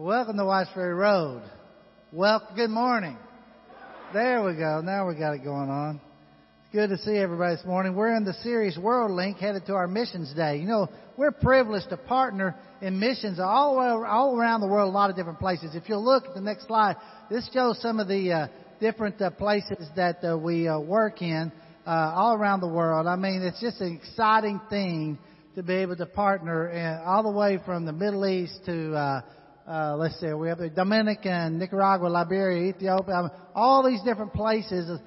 Welcome to White's Ferry Road. Well, good morning. There we go. Now we got it going on. It's good to see everybody this morning. We're in the series Worldlink headed to our missions day. You know, we're privileged to partner in missions all, all around the world, a lot of different places. If you'll look at the next slide, this shows some of the uh, different uh, places that uh, we uh, work in uh, all around the world. I mean, it's just an exciting thing to be able to partner in, all the way from the Middle East to uh, let's see, we have the Dominican, Nicaragua, Liberia, Ethiopia, I mean, all these different places,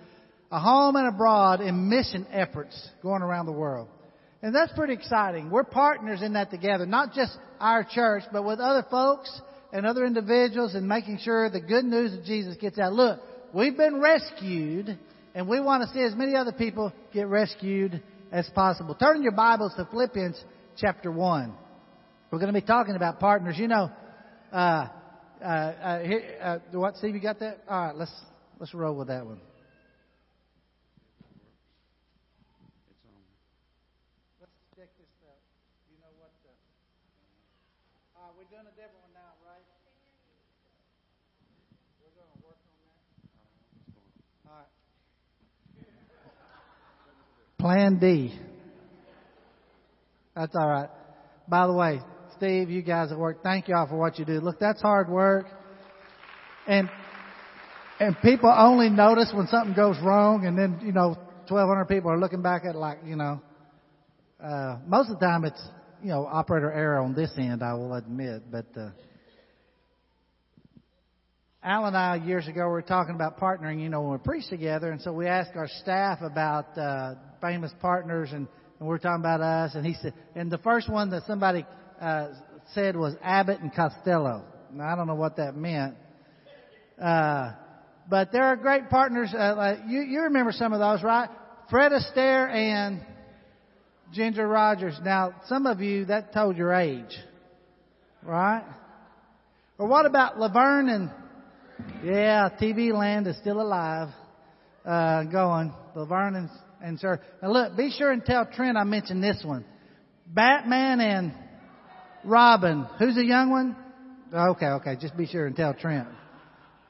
a home and abroad in mission efforts going around the world. And that's pretty exciting. We're partners in that together, not just our church, but with other folks and other individuals and making sure the good news of Jesus gets out. Look, we've been rescued and we want to see as many other people get rescued as possible. Turn your Bibles to Philippians chapter 1. We're going to be talking about partners. You know, uh, uh, uh, here, uh, what, Steve? You got that? All right, let's let's roll with that one. It's on Let's check this out. You know what? The, all right, we're doing a different one now, right? We're going to work on that. All right. Plan D. That's all right. By the way, Steve, you guys at work, thank y'all for what you do. Look, that's hard work. And, and people only notice when something goes wrong and then, you know, 1200 people are looking back at like, you know, uh, most of the time it's, you know, operator error on this end, I will admit, but, uh, Al and I years ago we were talking about partnering, you know, when we preach together, and so we asked our staff about uh, famous partners, and, and we were talking about us, and he said, and the first one that somebody uh, said was Abbott and Costello. Now, I don't know what that meant. Uh, but there are great partners. Uh, like you, you remember some of those, right? Fred Astaire and Ginger Rogers. Now, some of you, that told your age, right? Or what about Laverne and, yeah, TV Land is still alive, uh, going. Laverne and, and Sir. Now look, be sure and tell Trent I mentioned this one. Batman and Robin. Who's the young one? Okay, okay. Just be sure and tell Trent.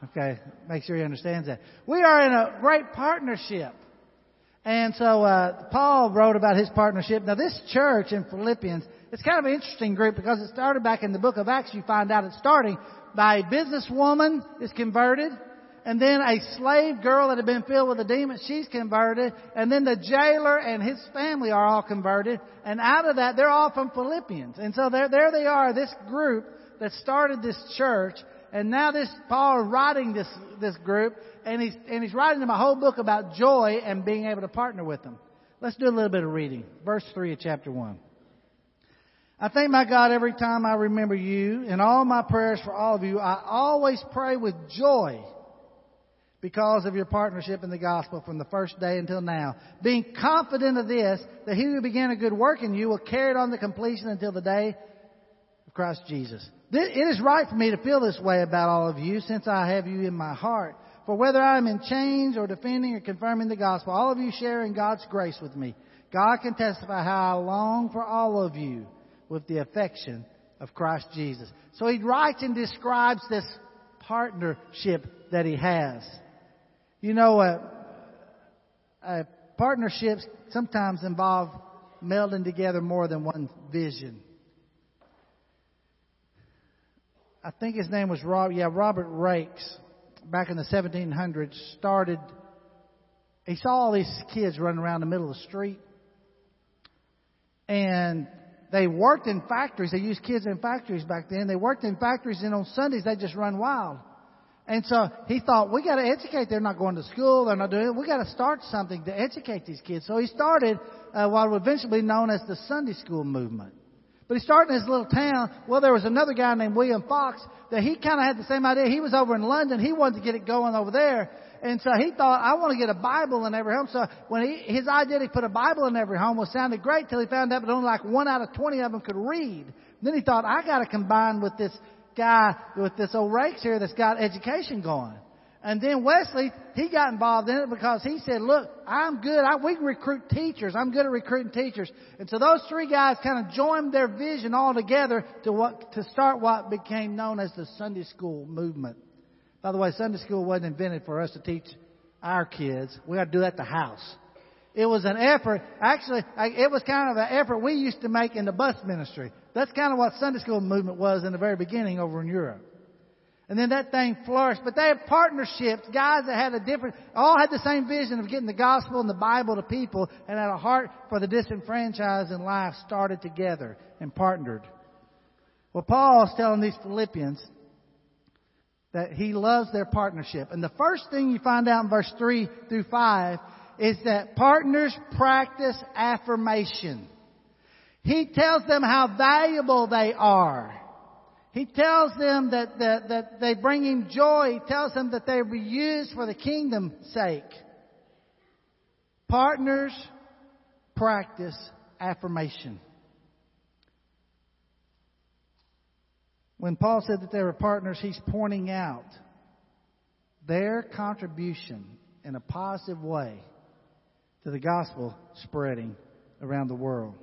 Okay. Make sure he understands that. We are in a great partnership. And so, uh, Paul wrote about his partnership. Now this church in Philippians, it's kind of an interesting group because it started back in the book of Acts. You find out it's starting by a businesswoman is converted and then a slave girl that had been filled with a demon, she's converted, and then the jailer and his family are all converted, and out of that, they're all from Philippians. And so there, there they are, this group that started this church, and now this Paul is writing this this group, and he's and he's writing them a whole book about joy and being able to partner with them. Let's do a little bit of reading. Verse three of chapter one. I thank my God every time I remember you. and all my prayers for all of you, I always pray with joy because of your partnership in the gospel from the first day until now. Being confident of this, that he who began a good work in you will carry it on to completion until the day of Christ Jesus. It is right for me to feel this way about all of you since I have you in my heart. For whether I am in chains or defending or confirming the gospel, all of you share in God's grace with me. God can testify how I long for all of you with the affection of Christ Jesus. So he writes and describes this partnership that he has. You know, uh, uh, partnerships sometimes involve melding together more than one vision. I think his name was Rob, yeah, Robert Raikes, back in the 1700s, started. He saw all these kids running around the middle of the street, and they worked in factories. They used kids in factories back then. They worked in factories, and on Sundays they just run wild. And so he thought, we got to educate. They're not going to school. They're not doing it. We got to start something to educate these kids. So he started uh, what would eventually be known as the Sunday school movement. But he started in his little town. Well, there was another guy named William Fox that he kind of had the same idea. He was over in London. He wanted to get it going over there. And so he thought, I want to get a Bible in every home. So when he, his idea to put a Bible in every home was sounded great till he found out that only like one out of 20 of them could read. Then he thought, I got to combine with this guy with this old Raikes here that's got education going. And then Wesley, he got involved in it because he said, look, I'm good. I, we can recruit teachers. I'm good at recruiting teachers. And so those three guys kind of joined their vision all together to what, to start what became known as the Sunday school movement. By the way, Sunday school wasn't invented for us to teach our kids. We got to do that at the house. It was an effort. Actually, it was kind of an effort we used to make in the bus ministry. That's kind of what Sunday school movement was in the very beginning over in Europe. And then that thing flourished. But they had partnerships, guys that had a different, all had the same vision of getting the gospel and the Bible to people and had a heart for the disenfranchised in life started together and partnered. Well, Paul's telling these Philippians that he loves their partnership. And the first thing you find out in verse 3 through 5 is that partners practice affirmation. He tells them how valuable they are. He tells them that, that, that they bring him joy. He tells them that they will be used for the kingdom's sake. Partners practice affirmation. When Paul said that they were partners, he's pointing out their contribution in a positive way to the gospel spreading around the world.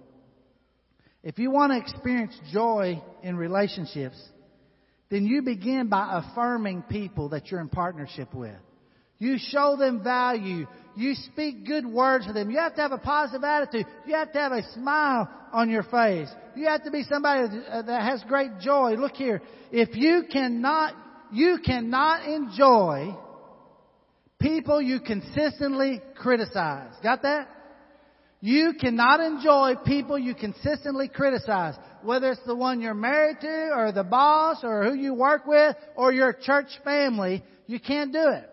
If you want to experience joy in relationships, then you begin by affirming people that you're in partnership with. You show them value. You speak good words to them. You have to have a positive attitude. You have to have a smile on your face. You have to be somebody that uh, has great joy. Look here. If you cannot, you cannot enjoy people you consistently criticize. Got that? You cannot enjoy people you consistently criticize, whether it's the one you're married to, or the boss, or who you work with, or your church family. You can't do it.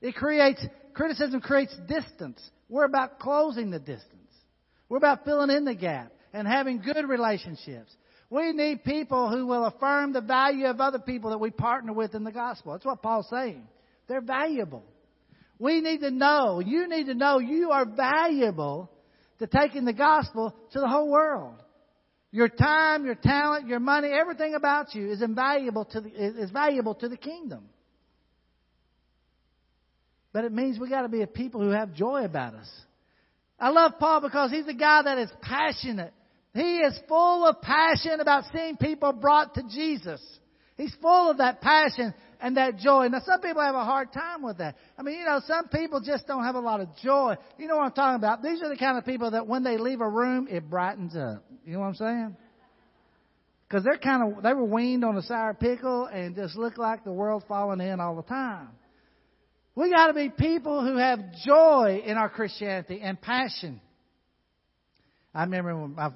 It creates, criticism creates distance. We're about closing the distance. We're about filling in the gap and having good relationships. We need people who will affirm the value of other people that we partner with in the gospel. That's what Paul's saying. They're valuable. We need to know, you need to know you are valuable to taking the gospel to the whole world. Your time, your talent, your money, everything about you is invaluable to the, is valuable to the kingdom. But it means we got to be a people who have joy about us. I love Paul because he's a guy that is passionate. He is full of passion about seeing people brought to Jesus. He's full of that passion and that joy. Now, some people have a hard time with that. I mean, you know, some people just don't have a lot of joy. You know what I'm talking about? These are the kind of people that when they leave a room, it brightens up. You know what I'm saying? Because they're kind of, they were weaned on a sour pickle and just look like the world's falling in all the time. We got to be people who have joy in our Christianity and passion. I remember when my,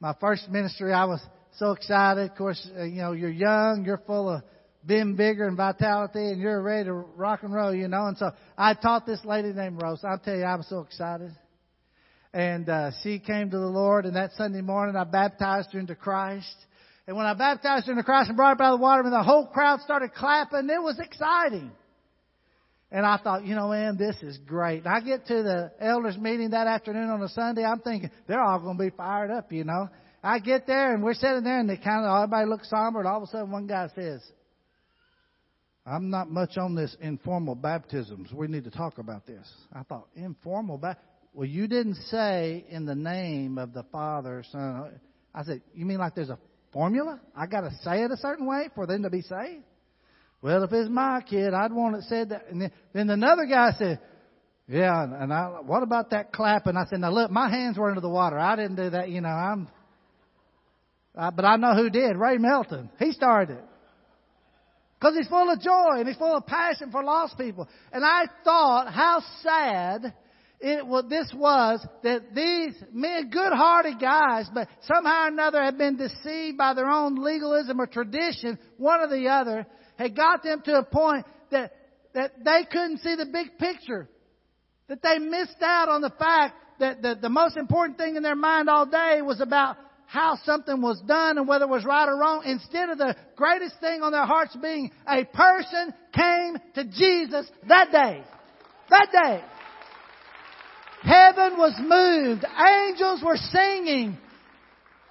my first ministry, I was so excited. Of course, uh, you know, you're young, you're full of being bigger and vitality and you're ready to rock and roll, you know. And so I taught this lady named Rose. I'll tell you, I was so excited. And uh, she came to the Lord, and that Sunday morning I baptized her into Christ. And when I baptized her into Christ and brought her by the water, and the whole crowd started clapping, it was exciting. And I thought, you know, man, this is great. And I get to the elders meeting that afternoon on a Sunday, I'm thinking they're all going to be fired up, you know. I get there and we're sitting there and they kind of, everybody looks somber and all of a sudden one guy says, I'm not much on this informal baptisms. We need to talk about this. I thought, informal baptism? Well, you didn't say in the name of the Father, Son. I said, you mean like there's a formula? I got to say it a certain way for them to be saved? Well, if it's my kid, I'd want it said that. And then, then another guy said, yeah, and I, what about that clapping? I said, now look, my hands were under the water. I didn't do that, you know, I'm, I, but I know who did. Ray Melton. He started it. Because he's full of joy and he's full of passion for lost people. And I thought how sad it what this was that these men, good-hearted guys, but somehow or another had been deceived by their own legalism or tradition, one or the other, had got them to a point that that they couldn't see the big picture. That they missed out on the fact that the, the most important thing in their mind all day was about how something was done and whether it was right or wrong, instead of the greatest thing on their hearts being a person came to Jesus that day. That day. Heaven was moved. Angels were singing.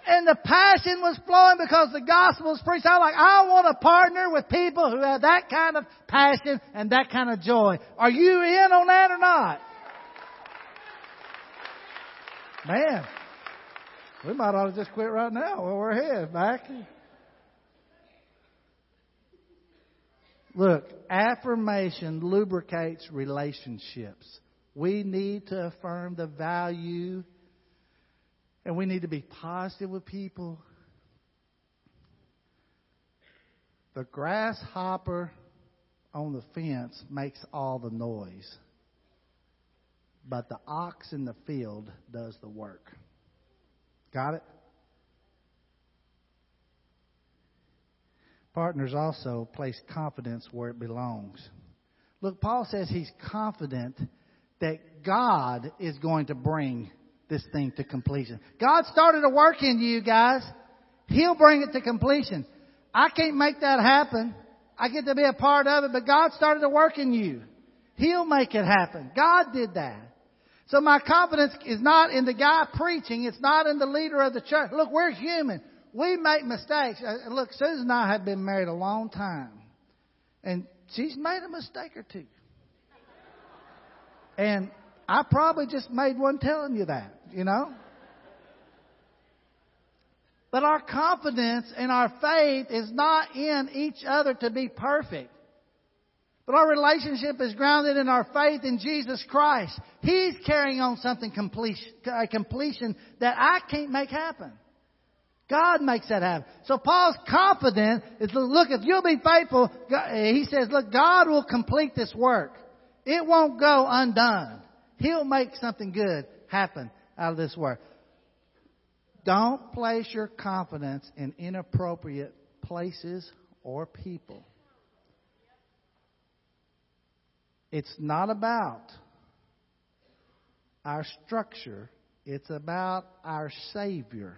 and the passion was flowing because the gospel was preached. I like, I want to partner with people who have that kind of passion and that kind of joy. Are you in on that or not? Man, we might ought to just quit right now while we're ahead, back. Look, affirmation lubricates relationships. We need to affirm the value and we need to be positive with people. The grasshopper on the fence makes all the noise, but the ox in the field does the work. Got it? Partners also place confidence where it belongs. Look, Paul says he's confident that God is going to bring this thing to completion. God started a work in you guys. He'll bring it to completion. I can't make that happen. I get to be a part of it, but God started a work in you. He'll make it happen. God did that. So my confidence is not in the guy preaching. It's not in the leader of the church. Look, we're human. We make mistakes. Uh, look, Susan and I have been married a long time. And she's made a mistake or two. And I probably just made one telling you that, you know? But our confidence and our faith is not in each other to be perfect. But our relationship is grounded in our faith in Jesus Christ. He's carrying on something completion, a completion that I can't make happen. God makes that happen. So Paul's confident is, look, if you'll be faithful, he says, look, God will complete this work. It won't go undone. He'll make something good happen out of this work. Don't place your confidence in inappropriate places or people. It's not about our structure, it's about our Savior.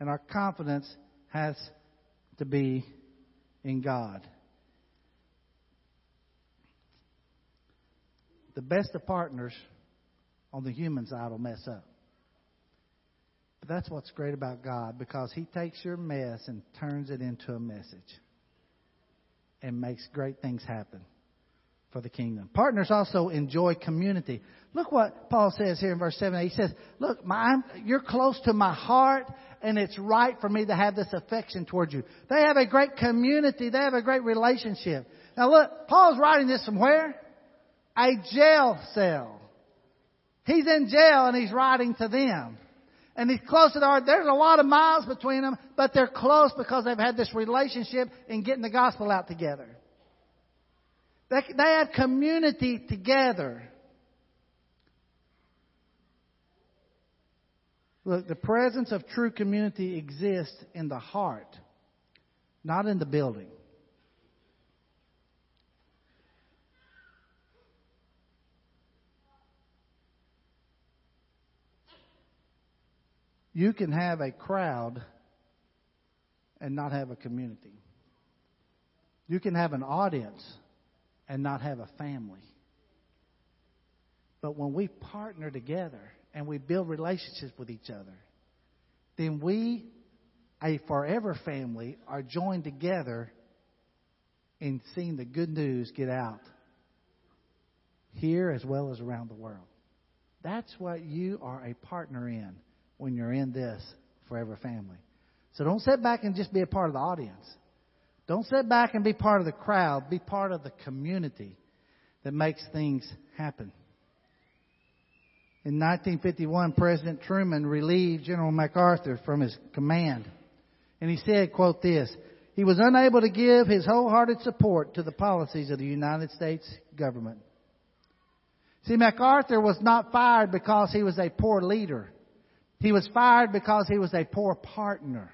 And our confidence has to be in God. the best of partners on the human side will mess up. But that's what's great about God because He takes your mess and turns it into a message and makes great things happen for the kingdom. Partners also enjoy community. Look what Paul says here in verse 7. He says, Look, my, you're close to my heart, and it's right for me to have this affection towards you. They have a great community, they have a great relationship. Now, look, Paul's writing this from where? a jail cell. He's in jail and he's writing to them. And he's close to the heart. There's a lot of miles between them, but they're close because they've had this relationship in getting the gospel out together. They, have community together. Look, the presence of true community exists in the heart, not in the building. You can have a crowd and not have a community. You can have an audience and not have a family. But when we partner together and we build relationships with each other, then we, a forever family, are joined together in seeing the good news get out here as well as around the world. That's what you are a partner in when you're in this forever family. So don't sit back and just be a part of the audience. Don't sit back and be part of the crowd. Be part of the community that makes things happen. In 1951, President Truman relieved General MacArthur from his command. And he said, quote this, he was unable to give his wholehearted support to the policies of the United States government. See, MacArthur was not fired because he was a poor leader. He was fired because he was a poor partner.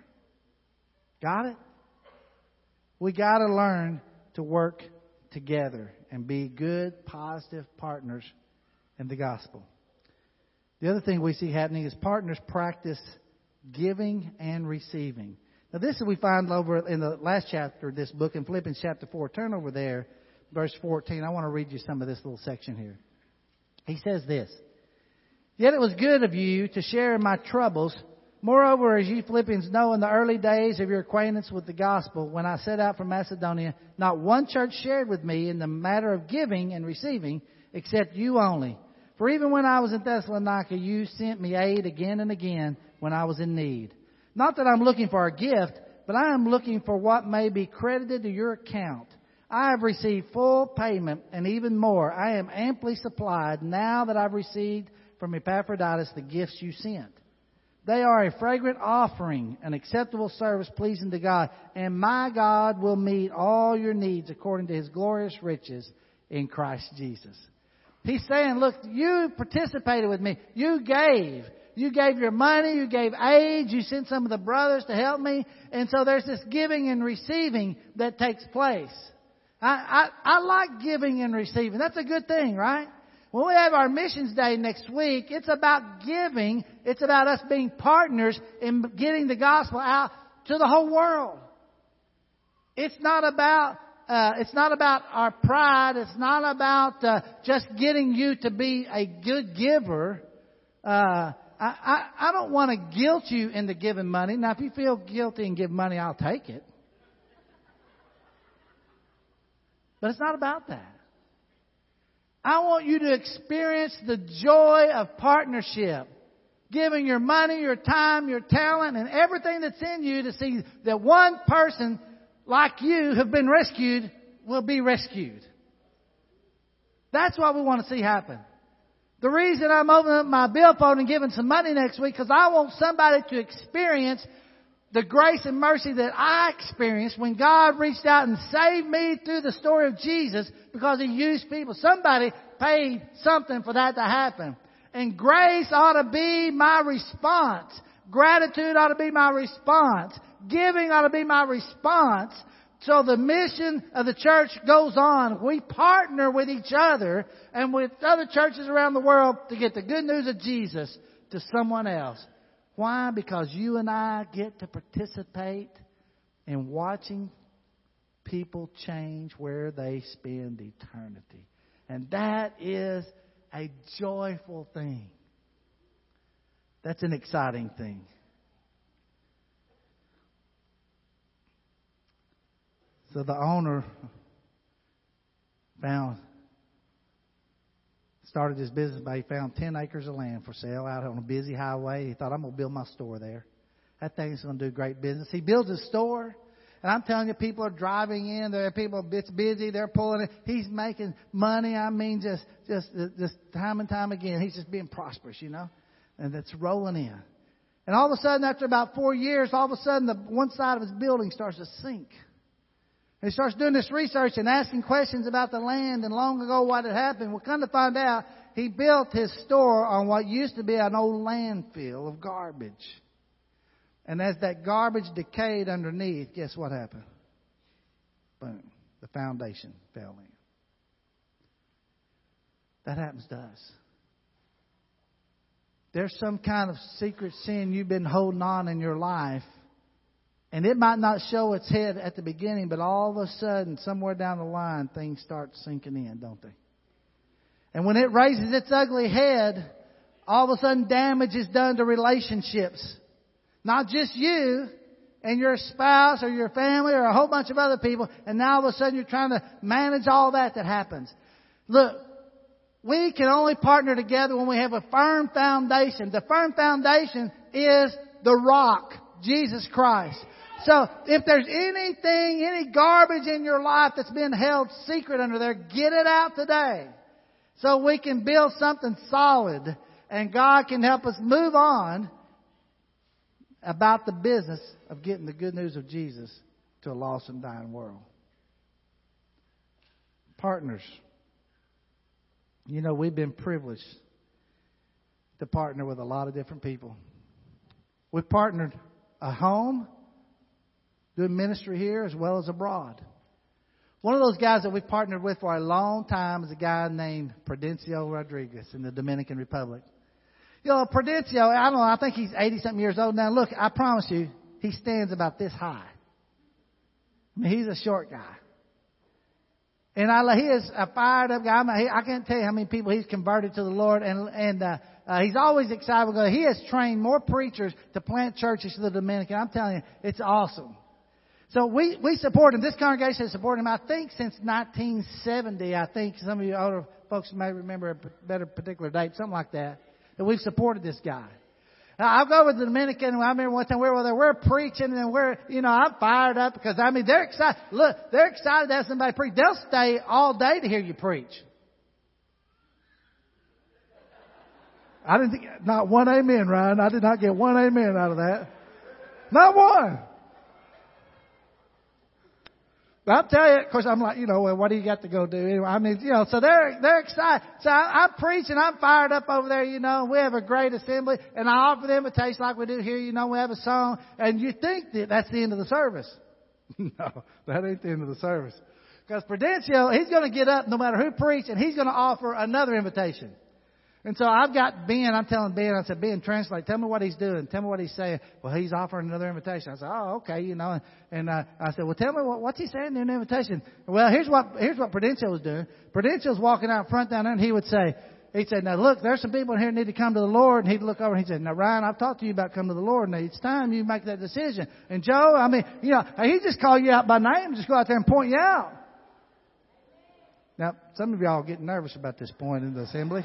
Got it? We got to learn to work together and be good, positive partners in the gospel. The other thing we see happening is partners practice giving and receiving. Now, this we find over in the last chapter of this book in Philippians chapter 4. Turn over there, verse 14. I want to read you some of this little section here. He says this Yet it was good of you to share in my troubles Moreover, as you Philippians know, in the early days of your acquaintance with the gospel, when I set out from Macedonia, not one church shared with me in the matter of giving and receiving, except you only. For even when I was in Thessalonica, you sent me aid again and again when I was in need. Not that I'm looking for a gift, but I am looking for what may be credited to your account. I have received full payment and even more. I am amply supplied now that I've received from Epaphroditus the gifts you sent. They are a fragrant offering, an acceptable service pleasing to God, and my God will meet all your needs according to his glorious riches in Christ Jesus. He's saying, look, you participated with me. You gave. You gave your money, you gave aid, you sent some of the brothers to help me, and so there's this giving and receiving that takes place. I, I, I like giving and receiving. That's a good thing, right? When we have our missions day next week, it's about giving. It's about us being partners in getting the gospel out to the whole world. It's not about uh, it's not about our pride. It's not about uh, just getting you to be a good giver. Uh, I, I, I don't want to guilt you into giving money. Now, if you feel guilty and give money, I'll take it. But it's not about that. I want you to experience the joy of partnership. Giving your money, your time, your talent, and everything that's in you to see that one person like you have been rescued will be rescued. That's what we want to see happen. The reason I'm opening up my billfold and giving some money next week because I want somebody to experience the grace and mercy that I experienced when God reached out and saved me through the story of Jesus because He used people. Somebody paid something for that to happen. And grace ought to be my response. Gratitude ought to be my response. Giving ought to be my response so the mission of the church goes on. We partner with each other and with other churches around the world to get the good news of Jesus to someone else. Why? Because you and I get to participate in watching people change where they spend eternity. And that is a joyful thing. That's an exciting thing. So the owner found started his business by he found ten acres of land for sale out on a busy highway. He thought I'm gonna build my store there. That thing's gonna do great business. He builds his store. And I'm telling you, people are driving in. There are people. It's busy. They're pulling it. He's making money. I mean, just, just, just time and time again. He's just being prosperous, you know, and it's rolling in. And all of a sudden, after about four years, all of a sudden, the one side of his building starts to sink. And he starts doing this research and asking questions about the land and long ago what had happened. We'll come to find out he built his store on what used to be an old landfill of garbage. And as that garbage decayed underneath, guess what happened? Boom. The foundation fell in. That happens to us. There's some kind of secret sin you've been holding on in your life and it might not show its head at the beginning, but all of a sudden, somewhere down the line, things start sinking in, don't they? And when it raises its ugly head, all of a sudden damage is done to relationships. Not just you and your spouse or your family or a whole bunch of other people, and now all of a sudden you're trying to manage all that that happens. Look, we can only partner together when we have a firm foundation. The firm foundation is the rock, Jesus Christ. So if there's anything, any garbage in your life that's been held secret under there, get it out today. So we can build something solid and God can help us move on about the business of getting the good news of Jesus to a lost and dying world. Partners. You know, we've been privileged to partner with a lot of different people. We've partnered a home doing ministry here as well as abroad. One of those guys that we've partnered with for a long time is a guy named Prudencio Rodriguez in the Dominican Republic. You know, Prudencio, I don't know, I think he's 80 something years old now. Look, I promise you, he stands about this high. I mean, he's a short guy. And I, he is a fired up guy. I'm, he, I can't tell you how many people he's converted to the Lord, and and uh, uh, he's always excited because he has trained more preachers to plant churches to the Dominican. I'm telling you, it's awesome. So we, we support him. This congregation has supported him, I think, since 1970. I think some of you older folks may remember a better particular date, something like that, that we've supported this guy. I'll go with the Dominican. I remember one time we were there. We're preaching and we're, you know, I'm fired up because I mean they're excited. Look, they're excited to have somebody preach. They'll stay all day to hear you preach. I didn't think, not one amen, Ryan. I did not get one amen out of that. Not one. But I'll tell you, of course, I'm like, you know, well, what do you got to go do? Anyway, I mean, you know, so they're, they're excited. So I, I'm preaching, I'm fired up over there, you know, we have a great assembly, and I offer the invitation like we do here, you know, we have a song, and you think that that's the end of the service. no, that ain't the end of the service. Because Prudencio, he's going to get up no matter who preaches, and he's going to offer another invitation. And so I've got Ben, I'm telling Ben, I said, Ben, translate, tell me what he's doing, tell me what he's saying. Well, he's offering another invitation. I said, oh, okay, you know, and uh, I said, well, tell me what, what's he saying in the invitation? Well, here's what, here's what Prudencio was doing. Prudencio's walking out front down there and he would say, he'd say, now look, there's some people in here that need to come to the Lord. And he'd look over and he'd say, now Ryan, I've talked to you about coming to the Lord. Now it's time you make that decision. And Joe, I mean, you know, he just call you out by name, just go out there and point you out. Now, some of y'all getting nervous about this point in the assembly.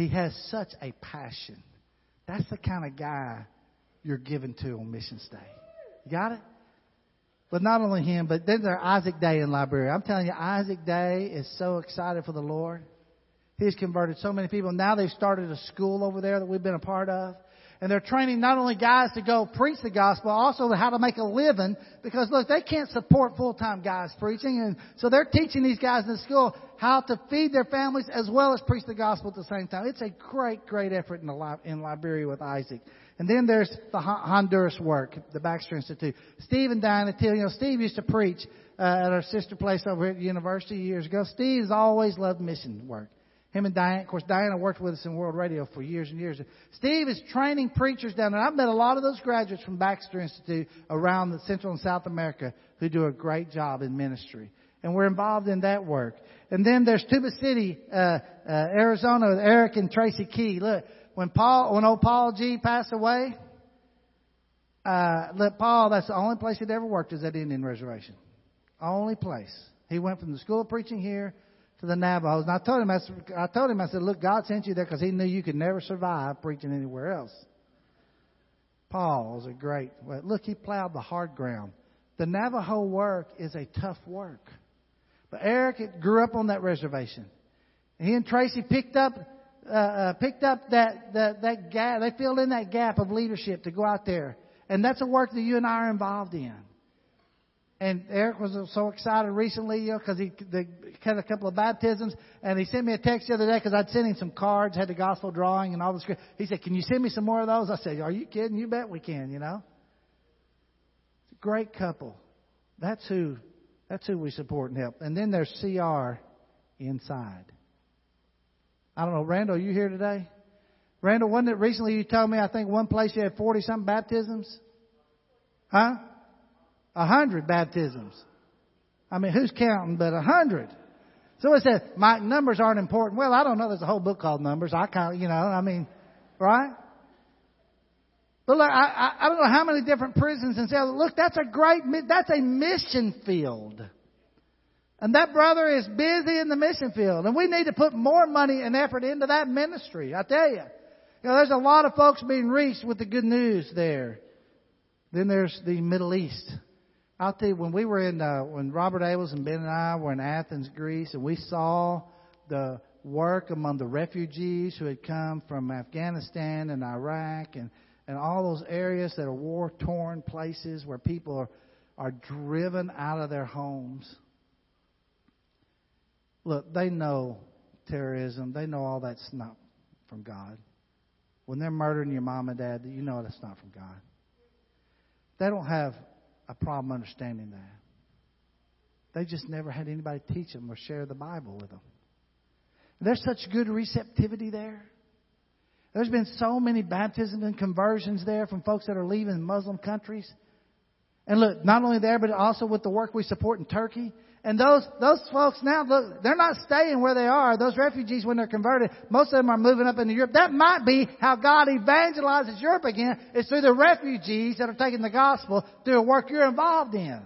He has such a passion. That's the kind of guy you're given to on Missions Day. You got it? But not only him, but then there's Isaac Day in Liberia. I'm telling you, Isaac Day is so excited for the Lord. He's converted so many people. Now they've started a school over there that we've been a part of. And they're training not only guys to go preach the gospel, also how to make a living. Because look, they can't support full-time guys preaching. And so they're teaching these guys in the school how to feed their families as well as preach the gospel at the same time. It's a great, great effort in, the, in Liberia with Isaac. And then there's the Honduras work, the Baxter Institute. Steve and Diana Till, you know, Steve used to preach uh, at our sister place over at the university years ago. Steve's always loved mission work. Him and Diana, of course, Diana worked with us in World Radio for years and years. Steve is training preachers down there. I've met a lot of those graduates from Baxter Institute around the Central and South America who do a great job in ministry. And we're involved in that work. And then there's Tuba City, uh, uh, Arizona with Eric and Tracy Key. Look, when Paul, when old Paul G passed away, uh, look, Paul, that's the only place he'd ever worked is at Indian Reservation. Only place. He went from the school of preaching here to the Navajos. And I told him, I told him, I said, look, God sent you there because He knew you could never survive preaching anywhere else. Paul was a great. Well, look, he plowed the hard ground. The Navajo work is a tough work, but Eric grew up on that reservation. He and Tracy picked up uh, uh, picked up that that that gap. They filled in that gap of leadership to go out there, and that's a work that you and I are involved in. And Eric was so excited recently, you know, because he they had a couple of baptisms, and he sent me a text the other day because I'd sent him some cards, had the gospel drawing and all this. He said, "Can you send me some more of those?" I said, "Are you kidding? You bet we can." You know, it's a great couple. That's who, that's who we support and help. And then there's CR inside. I don't know, Randall, are you here today? Randall, wasn't it recently you told me I think one place you had forty something baptisms? Huh? A hundred baptisms. I mean, who's counting but a hundred? So it says, my numbers aren't important. Well, I don't know. There's a whole book called Numbers. I kind of, you know, I mean, right? But look, I, I, I don't know how many different prisons and cells. Look, that's a great, that's a mission field. And that brother is busy in the mission field. And we need to put more money and effort into that ministry. I tell you. You know, there's a lot of folks being reached with the good news there. Then there's the Middle East. I'll when we were in, uh, when Robert Abels and Ben and I were in Athens, Greece, and we saw the work among the refugees who had come from Afghanistan and Iraq and, and all those areas that are war torn places where people are, are driven out of their homes. Look, they know terrorism. They know all that's not from God. When they're murdering your mom and dad, you know that's not from God. They don't have a problem understanding that. They just never had anybody teach them or share the Bible with them. There's such good receptivity there. There's been so many baptisms and conversions there from folks that are leaving Muslim countries. And look, not only there, but also with the work we support in Turkey. And those, those folks now, look, they're not staying where they are. Those refugees, when they're converted, most of them are moving up into Europe. That might be how God evangelizes Europe again, is through the refugees that are taking the gospel through a work you're involved in.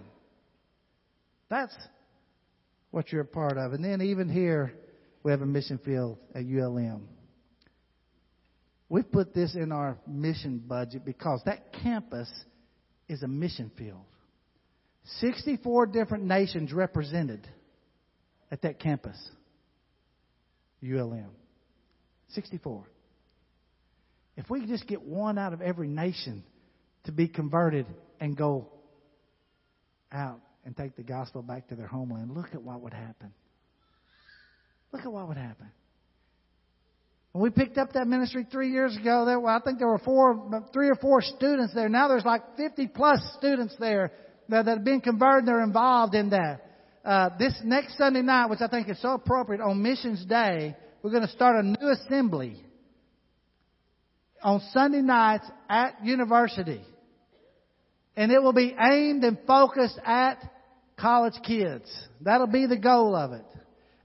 That's what you're a part of. And then even here, we have a mission field at ULM. We've put this in our mission budget because that campus is a mission field. 64 different nations represented at that campus, ULM. 64. If we could just get one out of every nation to be converted and go out and take the gospel back to their homeland, look at what would happen. Look at what would happen. When we picked up that ministry three years ago, there, I think there were four, three or four students there. Now there's like 50 plus students there that, that have been converted. They're involved in that. Uh, this next Sunday night, which I think is so appropriate on Missions Day, we're going to start a new assembly on Sunday nights at university. And it will be aimed and focused at college kids. That'll be the goal of it.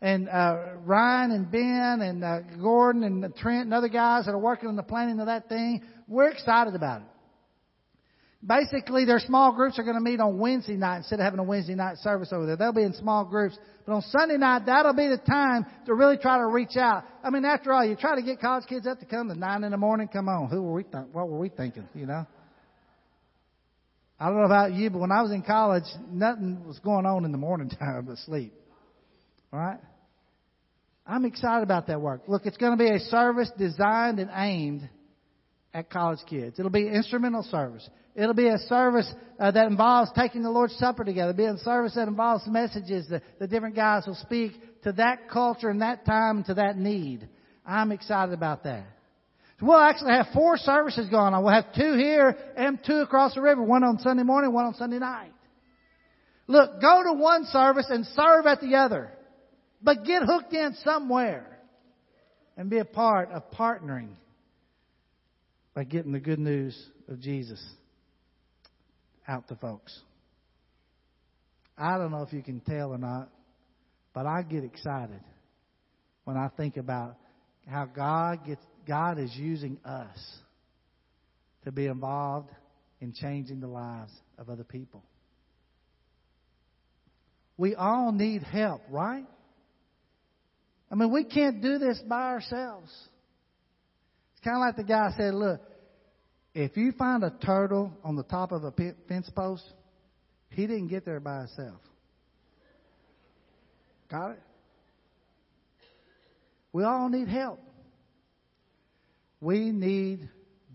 And uh, Ryan and Ben and uh, Gordon and Trent and other guys that are working on the planning of that thing, we're excited about it. Basically, their small groups are going to meet on Wednesday night instead of having a Wednesday night service over there. They'll be in small groups. But on Sunday night, that'll be the time to really try to reach out. I mean, after all, you try to get college kids up to come at nine in the morning. Come on, who were we? Th- what were we thinking? You know. I don't know about you, but when I was in college, nothing was going on in the morning time but sleep. All right. I'm excited about that work. Look, it's going to be a service designed and aimed at college kids. It'll be instrumental service. It'll be a service uh, that involves taking the Lord's Supper together. It'll be a service that involves messages that the different guys will speak to that culture and that time and to that need. I'm excited about that. So we'll actually have four services going on. We'll have two here and two across the river. One on Sunday morning, one on Sunday night. Look, go to one service and serve at the other. But get hooked in somewhere and be a part of partnering by getting the good news of Jesus out to folks. I don't know if you can tell or not, but I get excited when I think about how God gets God is using us to be involved in changing the lives of other people. We all need help, right? I mean, we can't do this by ourselves. It's kind of like the guy said, look, if you find a turtle on the top of a fence post, he didn't get there by himself. Got it? We all need help. We need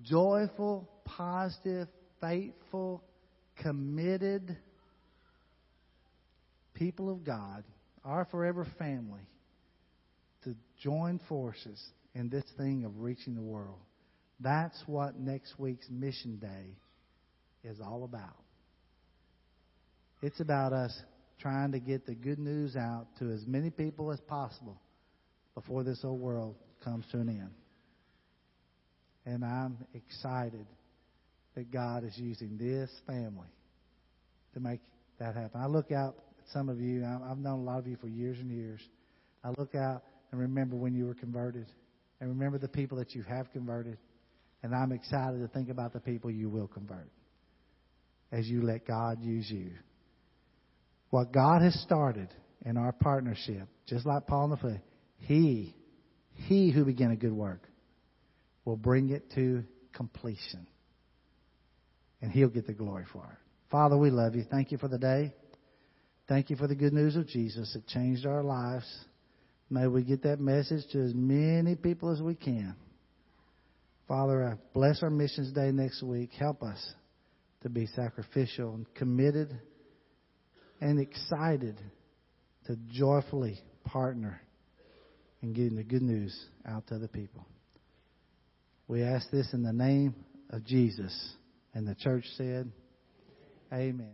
joyful, positive, faithful, committed people of God, our forever family, to join forces in this thing of reaching the world. That's what next week's Mission Day is all about. It's about us trying to get the good news out to as many people as possible before this old world comes to an end. And I'm excited that God is using this family to make that happen. I look out at some of you, I've known a lot of you for years and years. I look out and remember when you were converted, and remember the people that you have converted. And I'm excited to think about the people you will convert as you let God use you. What God has started in our partnership, just like Paul and the He, He who began a good work, will bring it to completion. And He'll get the glory for it. Father, we love you. Thank you for the day. Thank you for the good news of Jesus that changed our lives. May we get that message to as many people as we can. Father, I bless our missions day next week. Help us to be sacrificial and committed and excited to joyfully partner in getting the good news out to the people. We ask this in the name of Jesus. And the church said, Amen.